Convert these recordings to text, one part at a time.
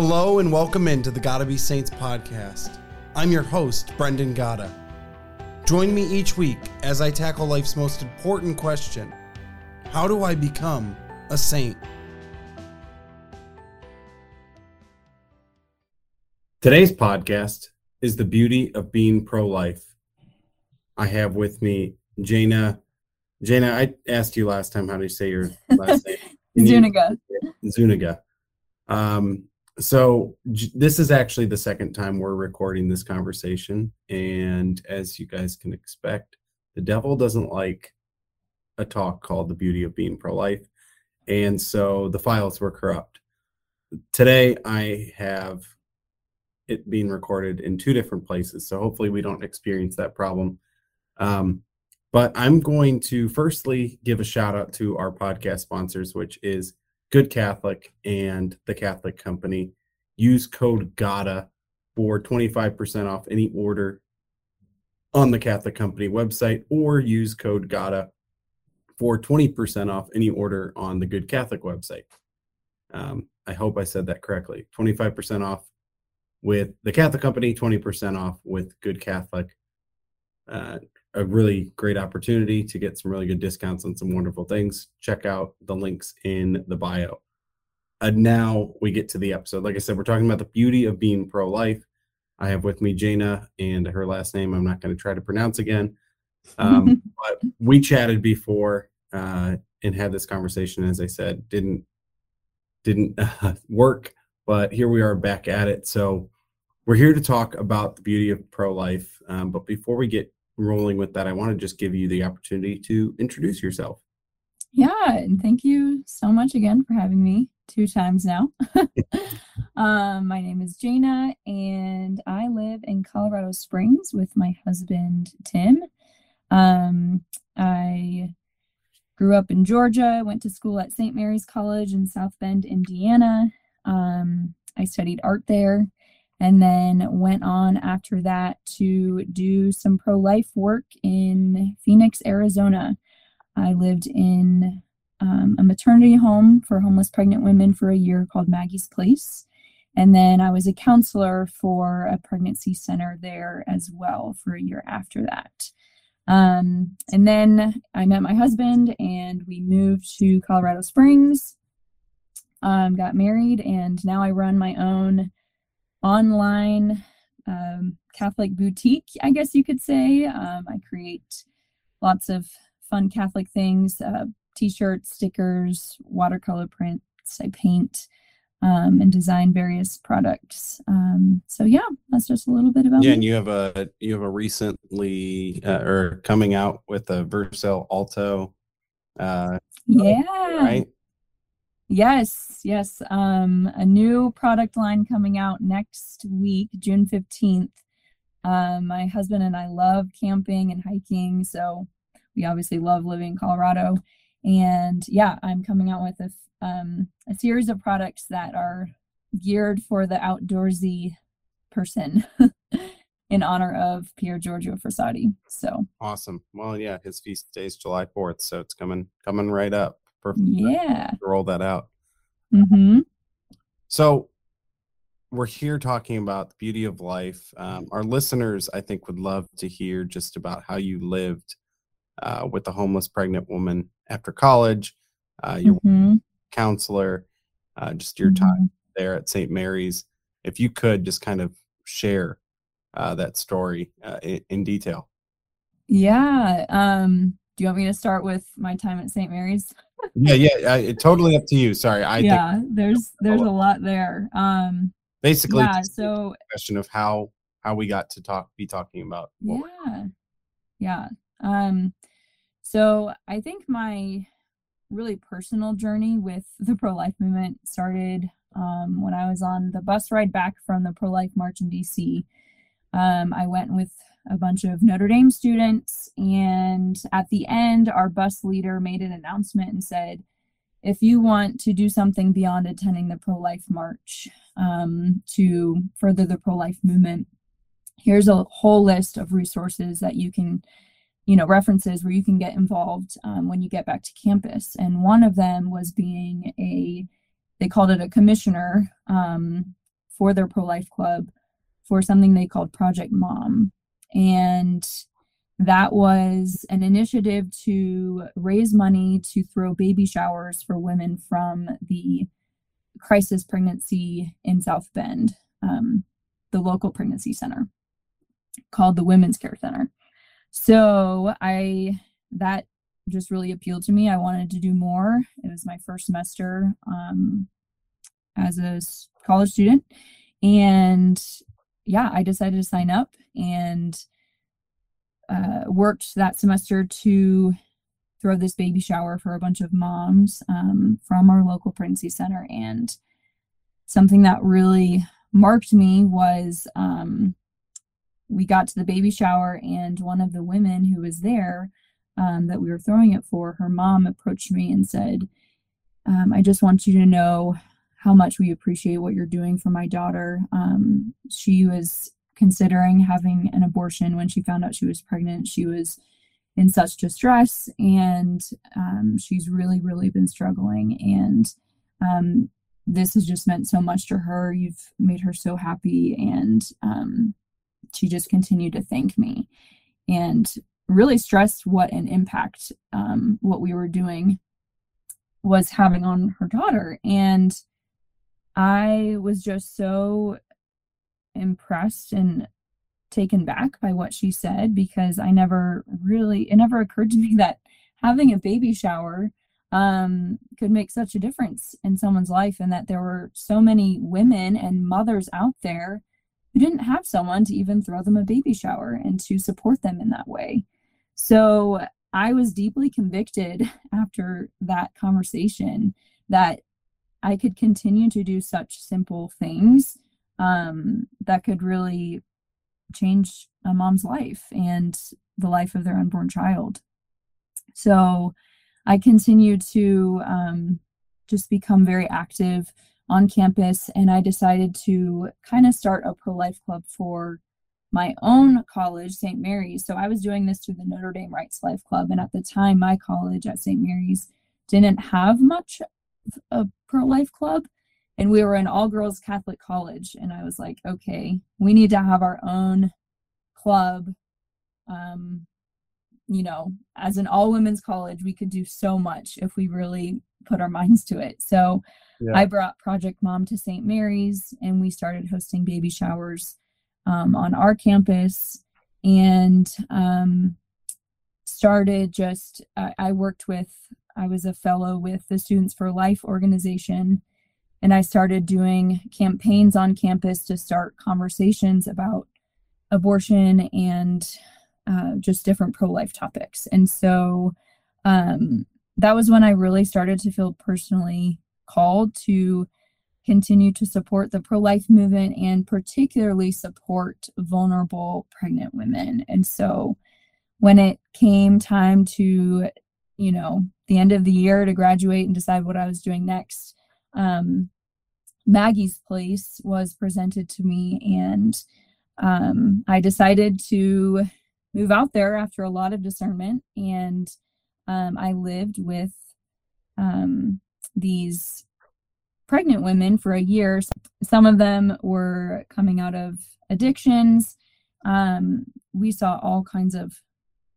Hello and welcome into the Gotta Be Saints podcast. I'm your host, Brendan Gotta. Join me each week as I tackle life's most important question How do I become a saint? Today's podcast is the beauty of being pro life. I have with me Jana. Jana, I asked you last time how do you say your last name? Zuniga. Zuniga. Um, so this is actually the second time we're recording this conversation, and as you guys can expect, the devil doesn't like a talk called "The Beauty of Being Pro-Life," and so the files were corrupt. Today, I have it being recorded in two different places, so hopefully we don't experience that problem. Um, but I'm going to firstly give a shout out to our podcast sponsors, which is Good Catholic and the Catholic Company. Use code GATA for 25% off any order on the Catholic Company website, or use code GATA for 20% off any order on the Good Catholic website. Um, I hope I said that correctly. 25% off with the Catholic Company, 20% off with Good Catholic. Uh, a really great opportunity to get some really good discounts on some wonderful things. Check out the links in the bio. And now we get to the episode. Like I said, we're talking about the beauty of being pro life. I have with me Jana and her last name I'm not going to try to pronounce again. Um, but we chatted before uh, and had this conversation. As I said, didn't didn't uh, work, but here we are back at it. So we're here to talk about the beauty of pro life. Um, but before we get rolling with that, I want to just give you the opportunity to introduce yourself. Yeah, and thank you so much again for having me two times now. um, my name is Jana, and I live in Colorado Springs with my husband Tim. Um, I grew up in Georgia, went to school at St. Mary's College in South Bend, Indiana. Um, I studied art there and then went on after that to do some pro life work in Phoenix, Arizona. I lived in um, a maternity home for homeless pregnant women for a year called Maggie's Place. And then I was a counselor for a pregnancy center there as well for a year after that. Um, and then I met my husband and we moved to Colorado Springs, um, got married, and now I run my own online um, Catholic boutique, I guess you could say. Um, I create lots of fun Catholic things uh, t shirts, stickers, watercolor prints. I paint um, and design various products. Um, so yeah, that's just a little bit about. Yeah, me. and you have a you have a recently uh, or coming out with a Verso l'Alto. Uh, yeah. Right. Yes, yes. Um, a new product line coming out next week, June 15th. Um, my husband and I love camping and hiking, so we obviously love living in Colorado. And yeah, I'm coming out with a, um, a series of products that are geared for the outdoorsy person in honor of Pier Giorgio Frassati. So awesome. Well, yeah, his feast day is July 4th, so it's coming coming right up. Perfect. Yeah. Roll that out. Mm-hmm. So we're here talking about the beauty of life. Um, our listeners, I think, would love to hear just about how you lived uh, with a homeless pregnant woman after college. Uh, your mm-hmm. counselor, uh, just your mm-hmm. time there at St. Mary's. If you could just kind of share uh, that story uh, in, in, detail. Yeah. Um, do you want me to start with my time at St. Mary's? Yeah, yeah, I, totally up to you. Sorry, I yeah. Think, there's there's a lot there. Um, basically, yeah. So question of how how we got to talk be talking about. Yeah, yeah. Um, so I think my really personal journey with the pro life movement started um, when I was on the bus ride back from the pro life march in DC. Um, I went with a bunch of Notre Dame students. And at the end, our bus leader made an announcement and said, if you want to do something beyond attending the pro life march um, to further the pro life movement, here's a whole list of resources that you can, you know, references where you can get involved um, when you get back to campus. And one of them was being a, they called it a commissioner um, for their pro life club for something they called Project Mom. And that was an initiative to raise money to throw baby showers for women from the crisis pregnancy in South Bend, um, the local pregnancy center called the Women's Care Center. So I that just really appealed to me. I wanted to do more. It was my first semester um, as a college student, and yeah, I decided to sign up and uh, worked that semester to throw this baby shower for a bunch of moms um, from our local pregnancy center. And something that really marked me was um, we got to the baby shower, and one of the women who was there um, that we were throwing it for, her mom approached me and said, um, I just want you to know how much we appreciate what you're doing for my daughter. Um, she was considering having an abortion when she found out she was pregnant. She was in such distress and um, she's really, really been struggling. And um, this has just meant so much to her. You've made her so happy. And um, she just continued to thank me and really stressed what an impact um, what we were doing was having on her daughter. And I was just so impressed and taken back by what she said because I never really, it never occurred to me that having a baby shower um, could make such a difference in someone's life and that there were so many women and mothers out there who didn't have someone to even throw them a baby shower and to support them in that way. So I was deeply convicted after that conversation that I could continue to do such simple things um, that could really change a mom's life and the life of their unborn child. So I continued to um, just become very active on campus, and I decided to kind of start a pro life club for my own college, St. Mary's. So I was doing this through the Notre Dame Right to Life Club, and at the time, my college at St. Mary's didn't have much a pro life club and we were an all girls Catholic college. And I was like, okay, we need to have our own club. Um, you know, as an all women's college, we could do so much if we really put our minds to it. So yeah. I brought Project Mom to St. Mary's and we started hosting baby showers um, on our campus and um, started just, I, I worked with I was a fellow with the Students for Life organization, and I started doing campaigns on campus to start conversations about abortion and uh, just different pro life topics. And so um, that was when I really started to feel personally called to continue to support the pro life movement and particularly support vulnerable pregnant women. And so when it came time to you know, the end of the year to graduate and decide what I was doing next. Um, Maggie's Place was presented to me, and um, I decided to move out there after a lot of discernment. And um, I lived with um, these pregnant women for a year. Some of them were coming out of addictions. Um, we saw all kinds of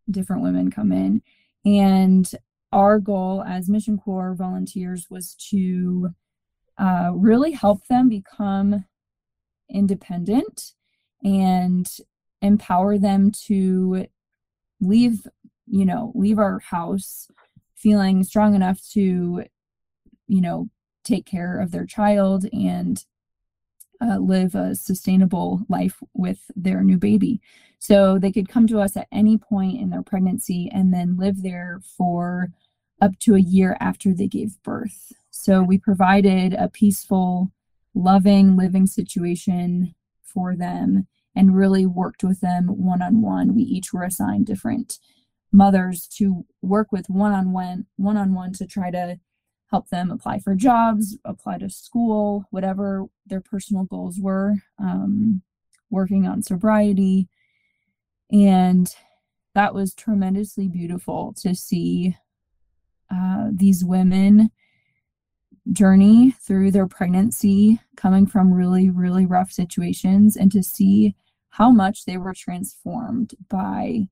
different women come in and our goal as Mission Corps volunteers was to uh, really help them become independent and empower them to leave, you know, leave our house feeling strong enough to, you know, take care of their child and uh, live a sustainable life with their new baby. So they could come to us at any point in their pregnancy and then live there for up to a year after they gave birth. So we provided a peaceful, loving living situation for them and really worked with them one on one. We each were assigned different mothers to work with one on one, one on one to try to help them apply for jobs, apply to school, whatever their personal goals were, um, working on sobriety. And that was tremendously beautiful to see uh, these women journey through their pregnancy, coming from really, really rough situations, and to see how much they were transformed by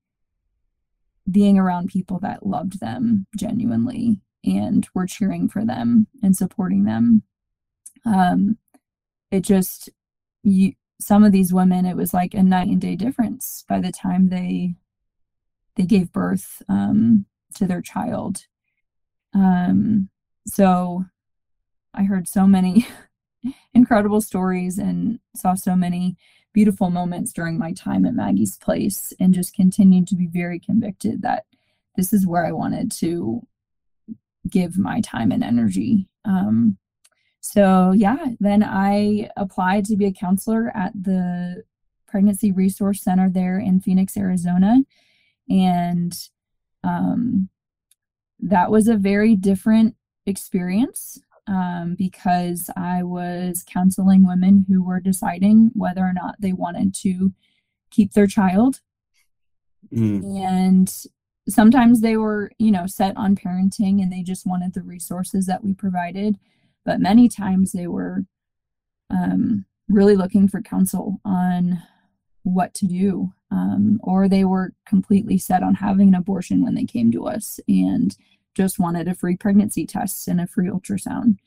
being around people that loved them genuinely and we're cheering for them and supporting them. Um, it just, you, some of these women, it was like a night and day difference by the time they they gave birth um, to their child. Um, so I heard so many incredible stories and saw so many beautiful moments during my time at Maggie's place and just continued to be very convicted that this is where I wanted to give my time and energy. Um, so, yeah, then I applied to be a counselor at the Pregnancy Resource Center there in Phoenix, Arizona. And um, that was a very different experience um, because I was counseling women who were deciding whether or not they wanted to keep their child. Mm. And sometimes they were, you know, set on parenting and they just wanted the resources that we provided. But many times they were um, really looking for counsel on what to do. Um, or they were completely set on having an abortion when they came to us and just wanted a free pregnancy test and a free ultrasound.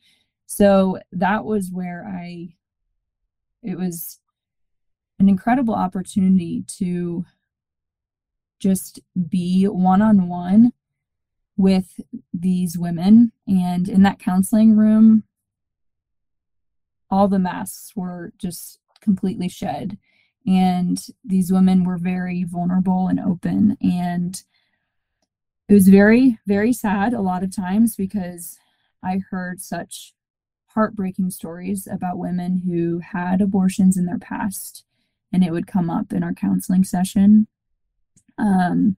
So that was where I, it was an incredible opportunity to just be one on one with these women. And in that counseling room, all the masks were just completely shed. And these women were very vulnerable and open. And it was very, very sad a lot of times because I heard such heartbreaking stories about women who had abortions in their past, and it would come up in our counseling session. Um,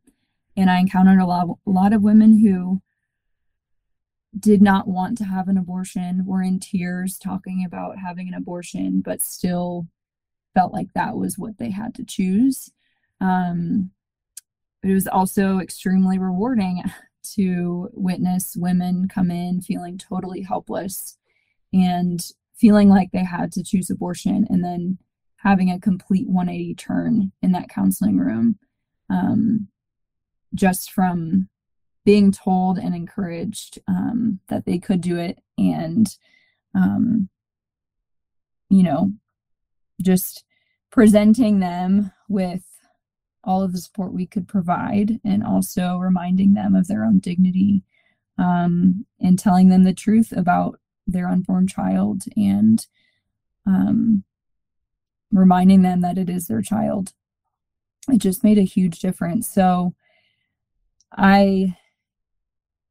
and I encountered a lot, a lot of women who did not want to have an abortion, were in tears talking about having an abortion, but still felt like that was what they had to choose. Um, it was also extremely rewarding to witness women come in feeling totally helpless and feeling like they had to choose abortion and then having a complete 180 turn in that counseling room um, just from being told and encouraged um, that they could do it and um, you know just presenting them with all of the support we could provide and also reminding them of their own dignity um, and telling them the truth about their unborn child and um, reminding them that it is their child. It just made a huge difference. So I,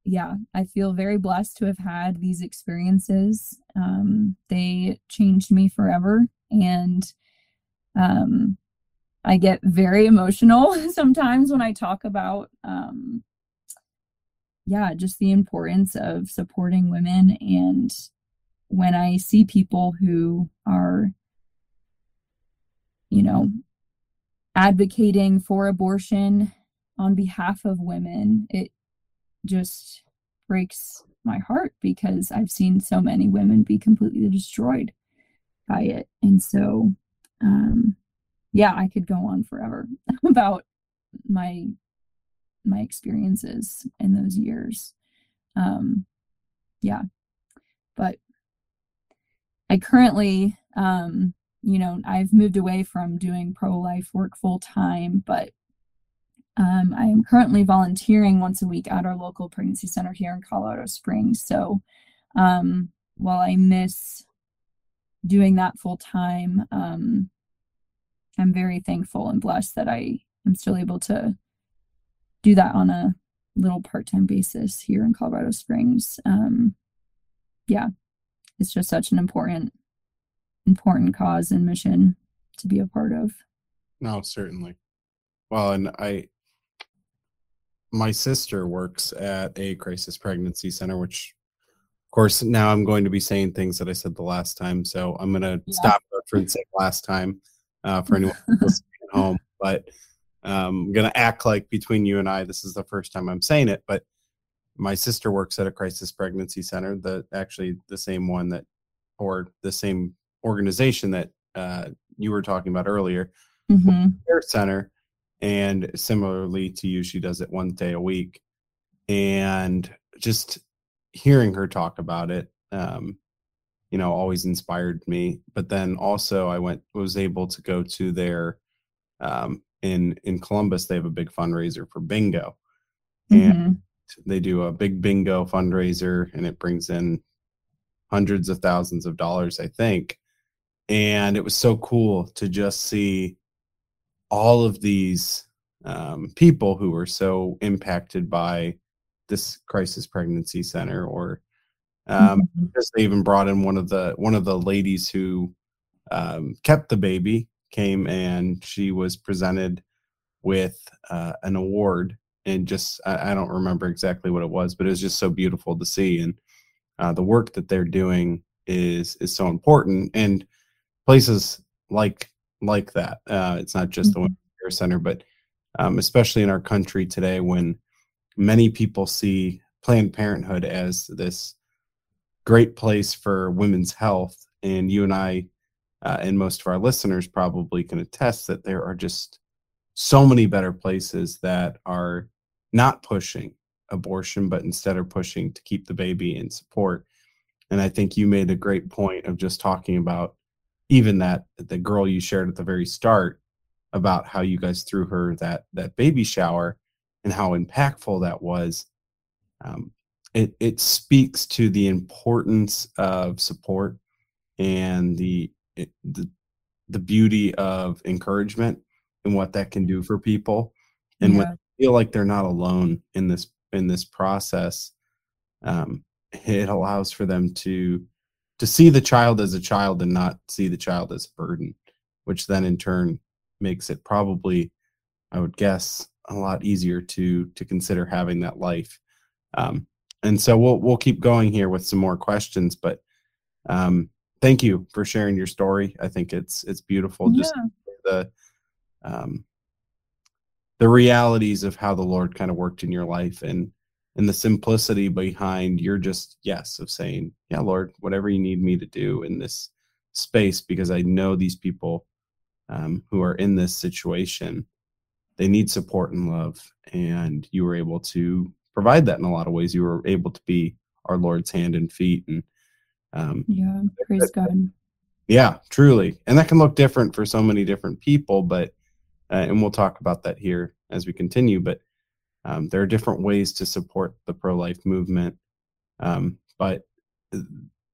yeah, I feel very blessed to have had these experiences. Um, they changed me forever. And um, I get very emotional sometimes when I talk about, um, yeah, just the importance of supporting women. And when I see people who are, you know, advocating for abortion on behalf of women, it just breaks my heart because I've seen so many women be completely destroyed by it. And so, um, yeah, I could go on forever about my my experiences in those years. Um, yeah, but I currently, um, you know, I've moved away from doing pro life work full time, but um, I am currently volunteering once a week at our local pregnancy center here in Colorado Springs. So um, while I miss doing that full time, um, I'm very thankful and blessed that I am still able to do that on a little part-time basis here in Colorado Springs. Um, yeah, it's just such an important, important cause and mission to be a part of. No, certainly. Well, and I, my sister works at a crisis pregnancy center, which, of course, now I'm going to be saying things that I said the last time. So I'm going to yeah. stop referencing last time uh, for anyone listening at home. But um, I'm going to act like between you and I, this is the first time I'm saying it. But my sister works at a crisis pregnancy center, the actually the same one that, or the same organization that uh, you were talking about earlier, hmm care center. And similarly to you, she does it one day a week. And just hearing her talk about it, um, you know, always inspired me. But then also, I went was able to go to their um, in in Columbus. They have a big fundraiser for bingo, and hmm they do a big bingo fundraiser, and it brings in hundreds of thousands of dollars, I think. And it was so cool to just see all of these um, people who were so impacted by this crisis pregnancy center or um, Mhm. because they even brought in one of the one of the ladies who um, kept the baby came and she was presented with uh, an award and just I, I don't remember exactly what it was but it was just so beautiful to see and uh, the work that they're doing is is so important and places like like that uh, it's not just the Mhm. women's care center but um, especially in our country today when many people see planned parenthood as this great place for women's health. And you and I, uh, and most of our listeners probably can attest that there are just so many better places that are not pushing abortion, but instead are pushing to keep the baby in support. And I think you made a great point of just talking about even that the girl you shared at the very start about how you guys threw her that that baby shower and how impactful that was. Um, it it speaks to the importance of support and the it, the the beauty of encouragement and what that can do for people and when they feel like they're not alone in this in this process um, it allows for them to to see the child as a child and not see the child as a burden which then in turn makes it probably i would guess a lot easier to to consider having that life. Um, and so we'll we'll keep going here with some more questions but um, thank you for sharing your story. I think it's it's beautiful just the um, the realities of how the lord kind of worked in your life and and the simplicity behind your just yes of saying yeah lord whatever you need me to do in this space because i know these people um, who are in this situation they need support and love and you were able to provide that in a lot of ways you were able to be our lord's hand and feet and um, Yeah. Praise God. yeah truly and that can look different for so many different people but uh, and we'll talk about that here as we continue but um, there are different ways to support the pro-life movement um, but uh,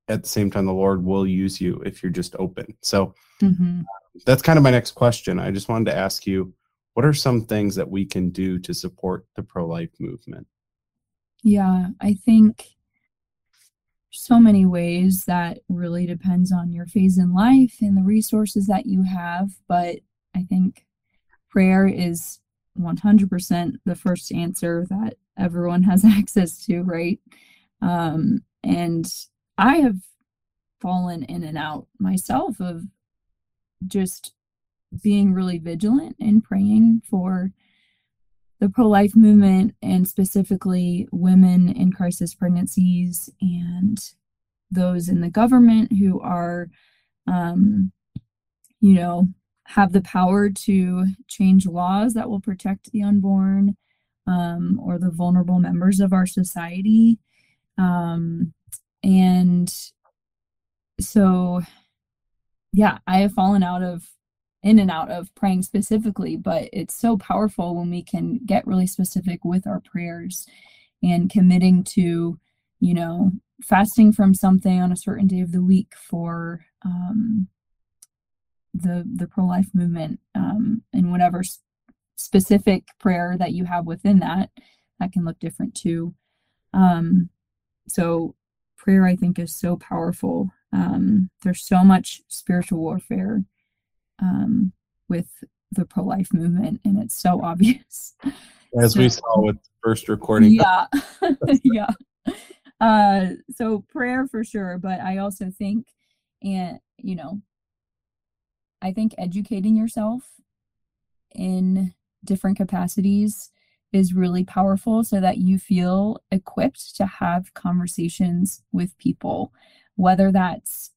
at the same time the lord will use you if you're just open so hmm that's kind of my next question i just wanted to ask you what are some things that we can do to support the pro-life movement Yeah. I think so many ways that really depends on your phase in life and the resources that you have. But I think prayer is 100% the first answer that everyone has access to, right? Um, and I have fallen in and out myself of just being really vigilant and praying for the pro life movement and specifically women in crisis pregnancies and those in the government who are, um, you know, have the power to change laws that will protect the unborn um, or the vulnerable members of our society. Um, and so, yeah, I have fallen out of in and out of praying specifically, but it's so powerful when we can get really specific with our prayers and committing to, you know, fasting from something on a certain day of the week for um, the the pro life movement um, and whatever s- specific prayer that you have within that that can look different too. Um, so prayer, I think, is so powerful. Um, there's so much spiritual warfare um, with the pro life movement, and it's so obvious. as we saw with the first recording Yeah, yeah. Uh, so prayer for sure, but I also think, and you know, I think educating yourself in different capacities is really powerful so that you feel equipped to have conversations with people, whether that's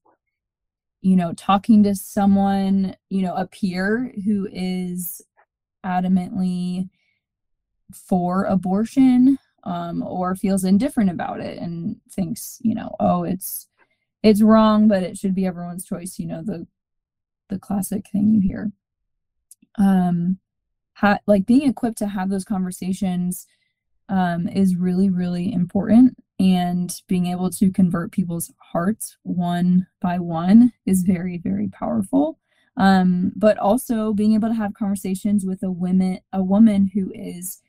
you know, talking to someone, you know, a peer who is adamantly for abortion um, or feels indifferent about it and thinks, you know, oh, it's it's wrong, but it should be everyone's choice. You know, the the classic thing you hear. Um, ha- like being equipped to have those conversations um, is really, really important and being able to convert people's hearts one by one is very very powerful um, but also being able to have conversations with a woman a woman who is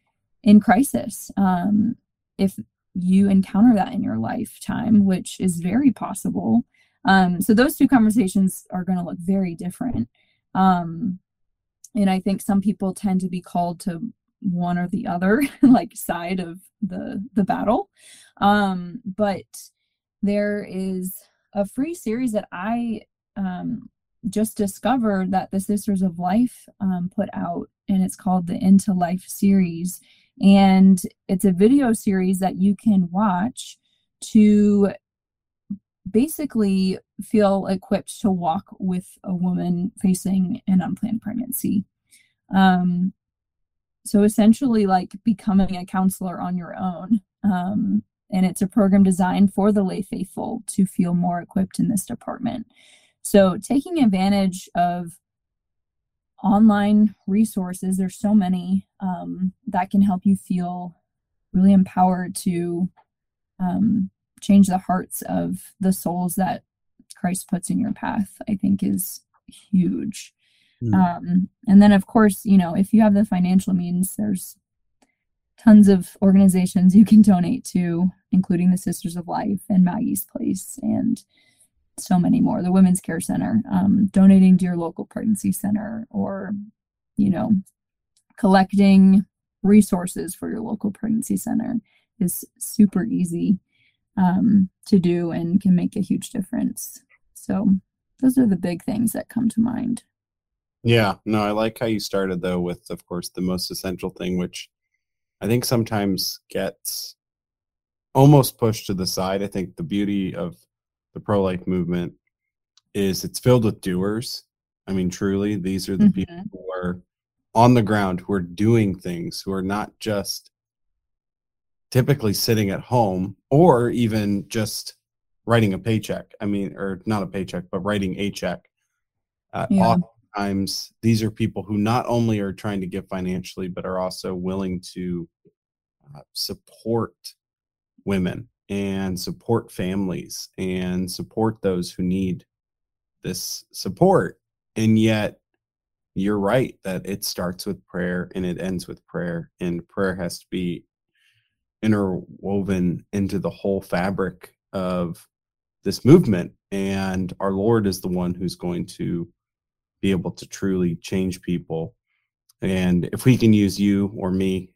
in crisis um, if you encounter that in your lifetime which is very possible um, so those two conversations are going to look very different. Um, and i think some people tend to be called to one or the other like side of the the battle. Um but there is a free series that i um just discovered that the sisters of life um, put out and it's called the into life series. And it's a video series that you can watch to basically feel equipped to walk with a woman facing an unplanned pregnancy. Um, so essentially like becoming a counselor on your own um, and it's a program designed for the lay faithful to feel more equipped in this department. So taking advantage of online resources there's so many um, that can help you feel really empowered to um, change the hearts of the souls that christ puts in your path i think is huge Mm. Um, and then, of course, you know, if you have the financial means, there's tons of organizations you can donate to, including the Sisters of Life and Maggie's Place and so many more. The Women's Care Center, um, donating to your local pregnancy center, or, you know, collecting resources for your local pregnancy center is super easy um, to do and can make a huge difference. So, those are the big things that come to mind. Yeah, no, I like how you started though with, of course, the most essential thing, which I think sometimes gets almost pushed to the side. I think the beauty of the pro life movement is it's filled with doers. I mean, truly, these are the mm-hmm. people who are on the ground, who are doing things, who are not just typically sitting at home or even just writing a paycheck. I mean, or not a paycheck, but writing a check. Uh, yeah times these are people who not only are trying to give financially but are also willing to uh, support women and support families and support those who need this support and yet you're right that it starts with prayer and it ends with prayer and prayer has to be interwoven into the whole fabric of this movement and our lord is the one who's going to be able to truly change people. And if we can use you or me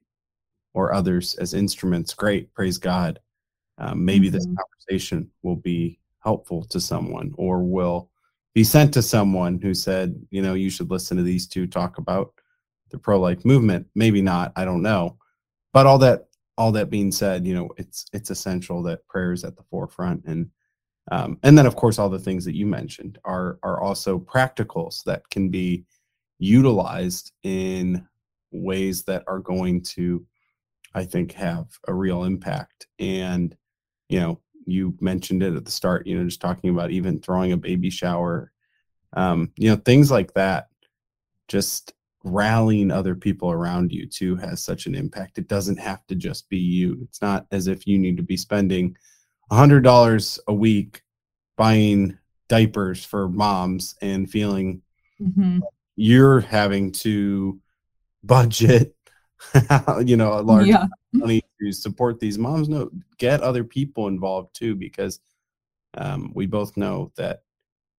or others as instruments, great, praise God. Um, maybe mm-hmm. this conversation will be helpful to someone or will be sent to someone who said, you know, you should listen to these two talk about the pro life movement. Maybe not, I don't know. But all that all that being said, you know, it's it's essential that prayer is at the forefront and um, and then, of course, all the things that you mentioned are are also practicals that can be utilized in ways that are going to, I think, have a real impact. And you know, you mentioned it at the start. You know, just talking about even throwing a baby shower, um, you know, things like that. Just rallying other people around you too has such an impact. It doesn't have to just be you. It's not as if you need to be spending hundred dollars a week buying diapers for moms and feeling mm-hmm. you're having to budget you know a large yeah. money to support these moms no get other people involved too because um, we both know that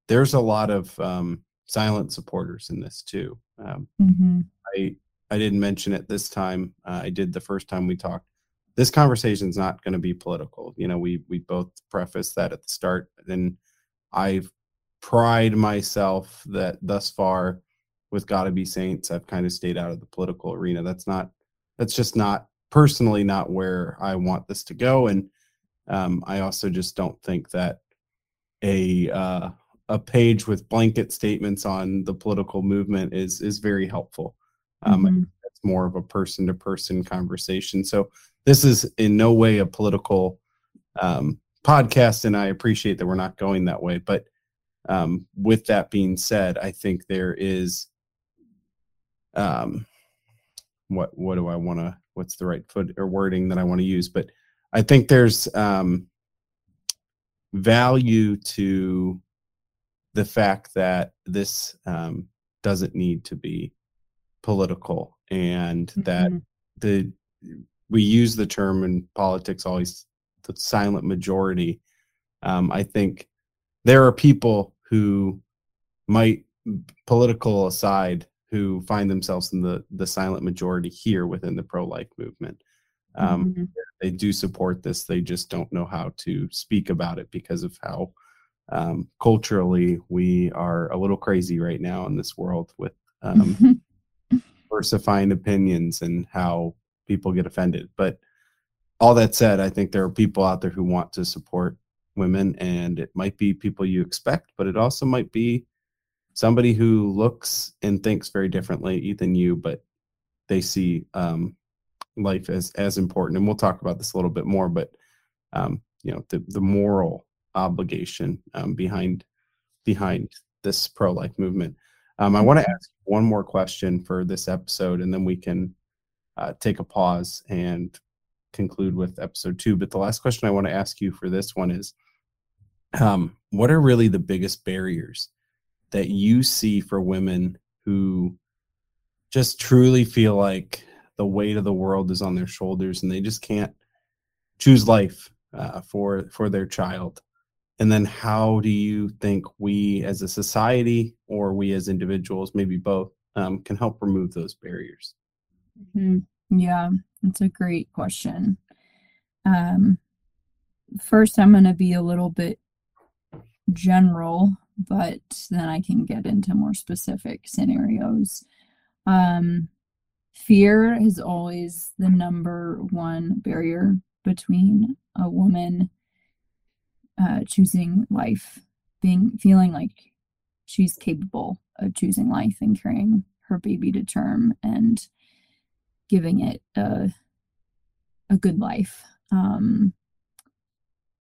there's a lot of um, silent supporters in this too um, mm-hmm. i i didn't mention it this time uh, i did the first time we talked this conversation is not going to be political. You know, we we both preface that at the start, and I've pride myself that thus far with Gotta Be Saints, I've kind of stayed out of the political arena. That's not that's just not personally not where I want this to go. And um, I also just don't think that a uh, a page with blanket statements on the political movement is is very helpful. Um, mm-hmm. It's more of a person to person conversation. So this is in no way a political um, podcast, and I appreciate that we're not going that way. But um, with that being said, I think there is um, what what do I want to what's the right foot or wording that I want to use? But I think there's um, value to the fact that this um, doesn't need to be political and mm-hmm. that the we use the term in politics always the silent majority um, i think there are people who might political aside who find themselves in the the silent majority here within the pro-life movement um, mm-hmm. they do support this they just don't know how to speak about it because of how um, culturally we are a little crazy right now in this world with um, diversifying opinions and how people get offended. But all that said i think there are people out there who want to support women and it might be people you expect but it also might be somebody who looks and thinks very differently than you but they see um, life as as important. And we'll talk about this a little bit more but um, you know the the moral obligation um, behind behind this pro life movement. Um, I want to ask one more question for this episode, and then we can uh, take a pause and conclude with episode two. But the last question I want to ask you for this one is, um, what are really the biggest barriers that you see for women who just truly feel like the weight of the world is on their shoulders and they just can't choose life uh, for for their child and then how do you think we as a society or we as individuals maybe both um, can help remove those barriers? Mm-hmm. yeah that's a great question. Um, first i'm going to be a little bit general but then i can get into more specific scenarios. Um, fear is always the number one barrier between a woman uh, choosing life, being feeling like she's capable of choosing life and carrying her baby to term and giving it a a good life. Um,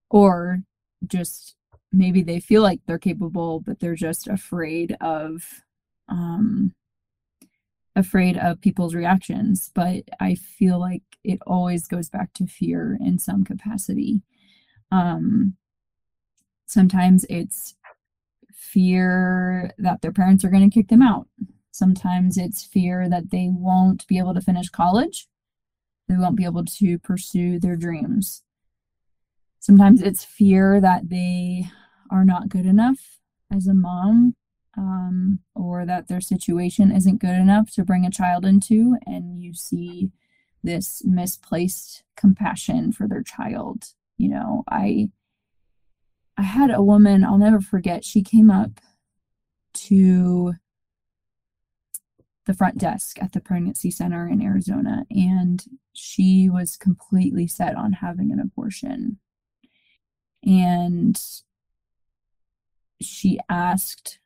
or just maybe they feel like they're capable, but they're just afraid of um, afraid of people's reactions. But I feel like it always goes back to fear in some capacity. Um, Sometimes it's fear that their parents are going to kick them out. Sometimes it's fear that they won't be able to finish college. They won't be able to pursue their dreams. Sometimes it's fear that they are not good enough as a mom um, or that their situation isn't good enough to bring a child into, and you see this misplaced compassion for their child. You know, I I had a woman, I'll never forget, she came up to the front desk at the pregnancy center in Arizona and she was completely set on having an abortion. And she asked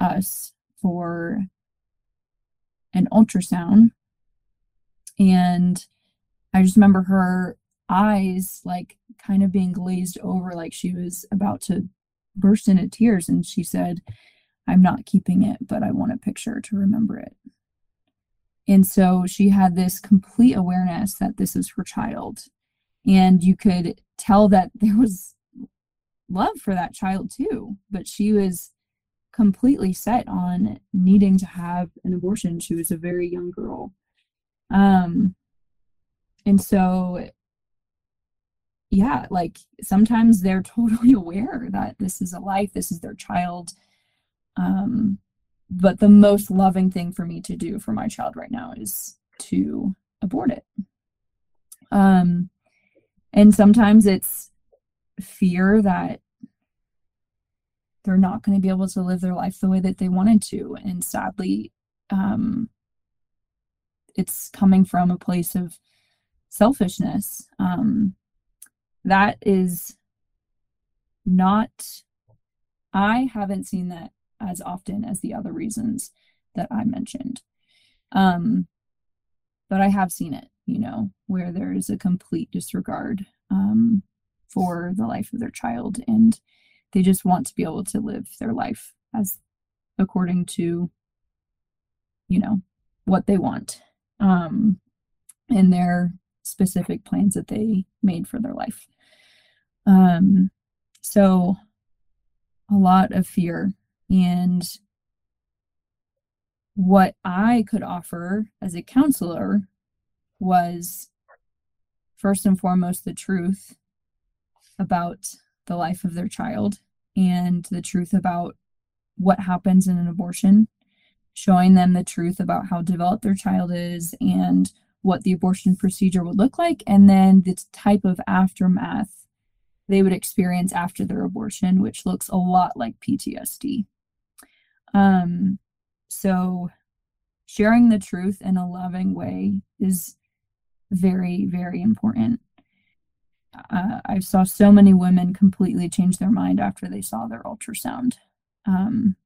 us for an ultrasound. And I just remember her eyes like kind of being glazed over like she was about to burst into tears and she said i'm not keeping it but i want a picture to remember it. And so she had this complete awareness that this is her child and you could tell that there was love for that child too but she was completely set on needing to have an abortion. She was a very young girl. Um and so yeah, like sometimes they're totally aware that this is a life, this is their child. Um, but the most loving thing for me to do for my child right now is to abort it. Um, and sometimes it's fear that they're not going to be able to live their life the way that they wanted to. And sadly, um, it's coming from a place of selfishness. Um, that is not, I haven't seen that as often as the other reasons that I mentioned. Um, but I have seen it, you know, where there is a complete disregard um, for the life of their child and they just want to be able to live their life as according to, you know, what they want um, and their specific plans that they made for their life. Um, so a lot of fear. And what I could offer as a counselor was first and foremost the truth about the life of their child and the truth about what happens in an abortion, showing them the truth about how developed their child is and what the abortion procedure would look like, and then the type of aftermath they would experience after their abortion, which looks a lot like PTSD. Um, so sharing the truth in a loving way is very, very important. Uh, I saw so many women completely change their mind after they saw their ultrasound. Um,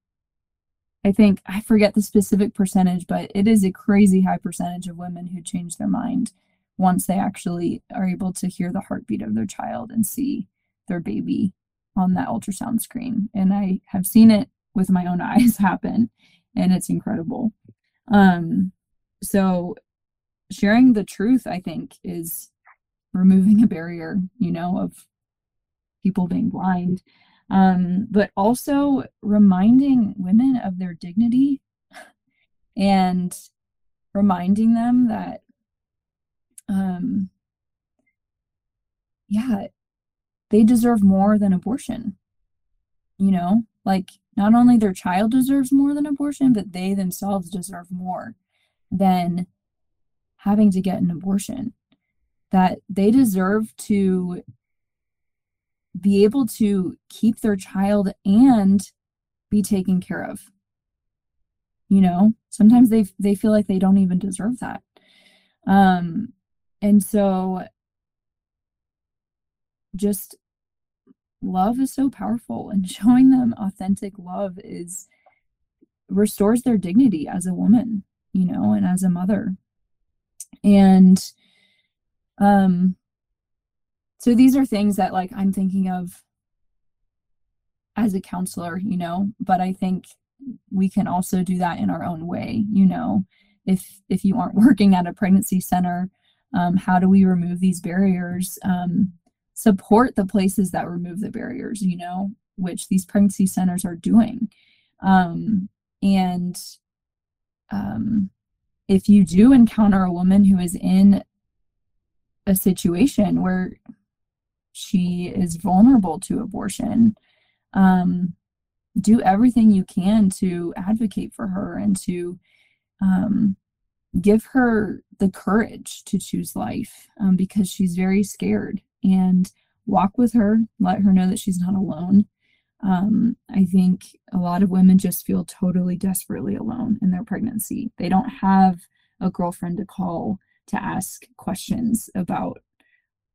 I think I forget the specific percentage, but it is a crazy high percentage of women who change their mind once they actually are able to hear the heartbeat of their child and see their baby on that ultrasound screen. And I have seen it with my own eyes happen, and it's incredible. Um, so sharing the truth, I think, is removing a barrier, you know, of people being blind. Um, but also reminding women of their dignity and reminding them that um yeah they deserve more than abortion you know? Like not only their child deserves more than abortion but they themselves deserve more than having to get an abortion. That they deserve to be able to keep their child and be taken care of you know? Sometimes they they feel like they don't even deserve that. Um and so just love is so powerful and showing them authentic love is restores their dignity as a woman you know and as a mother. And um so these are things that like i'm thinking of as a counselor you know but i think we can also do that in our own way you know. If if you aren't working at a pregnancy center um, how do we remove these barriers um, support the places that remove the barriers you know which these pregnancy centers are doing. Um, and um, if you do encounter a woman who is in a situation where she is vulnerable to abortion, um, do everything you can to advocate for her and to um, give her the courage to choose life um, because she's very scared and walk with her, let her know that she's not alone. Um, I think a lot of women just feel totally desperately alone in their pregnancy. They don't have a girlfriend to call to ask questions about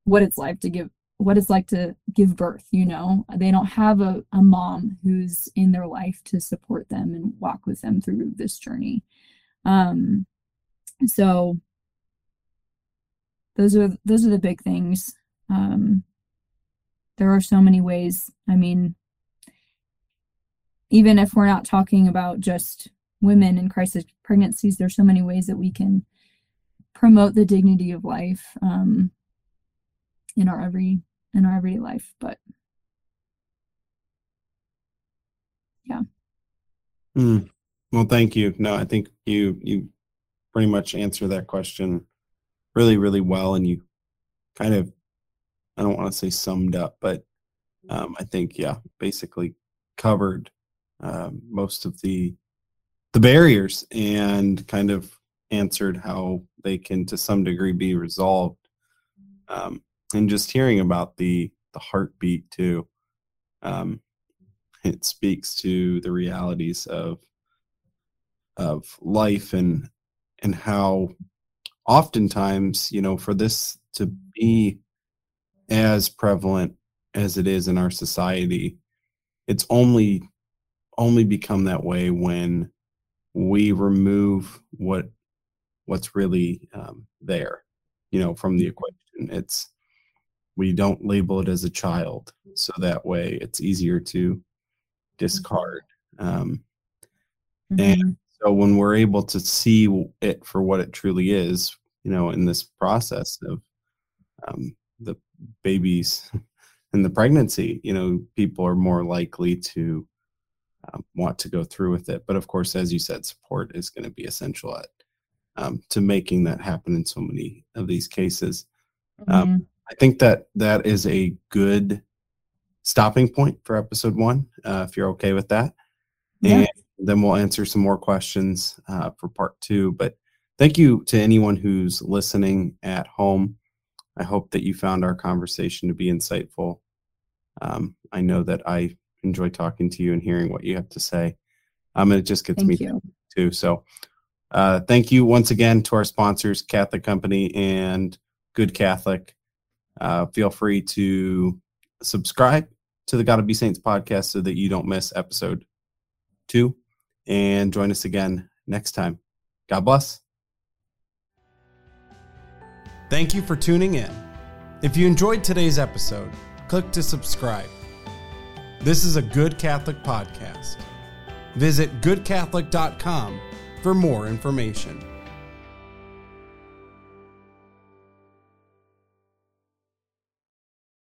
what it's like to give what it's like to give birth you know they don't have a, a mom who's in their life to support them and walk with them through this journey um so those are those are the big things. Um there are so many ways. I mean even if we're not talking about just women in crisis pregnancies there's so many ways that we can promote the dignity of life um, in our every in our everyday life but yeah. Mm. well thank you. No i think you you pretty much answer that question really really well and you kind of i don't want to say summed up but um, i think yeah basically covered uh, most of the the barriers and kind of answered how they can to some degree be resolved. Um, and just hearing about the the heartbeat too um, it speaks to the realities of of life and and how oftentimes, you know, for this to be as prevalent as it is in our society, it's only only become that way when we remove what what's really um, there, you know, from the equation. It's we don't label it as a child, so that way it's easier to discard. Um, mm-hmm. And so when we're able to see it for what it truly is, you know, in this process of um, the babies and the pregnancy, you know, people are more likely to um, want to go through with it. But of course, as you said, support is going to be essential at um, to making that happen in so many of these cases. Um, mm-hmm. I think that that is a good stopping point for episode one, uh, if you're okay with that. Yeah. And then we'll answer some more questions uh, for part two. But thank you to anyone who's listening at home. I hope that you found our conversation to be insightful. Um, I know that I enjoy talking to you and hearing what you have to say. Um, and it just gets thank me you. too. So, uh, thank you once again to our sponsors, Catholic Company and Good Catholic. Uh, feel free to subscribe to the Gotta Be Saints podcast so that you don't miss episode two. And join us again next time. God bless. Thank you for tuning in. If you enjoyed today's episode, click to subscribe. This is a Good Catholic podcast. Visit goodcatholic.com for more information.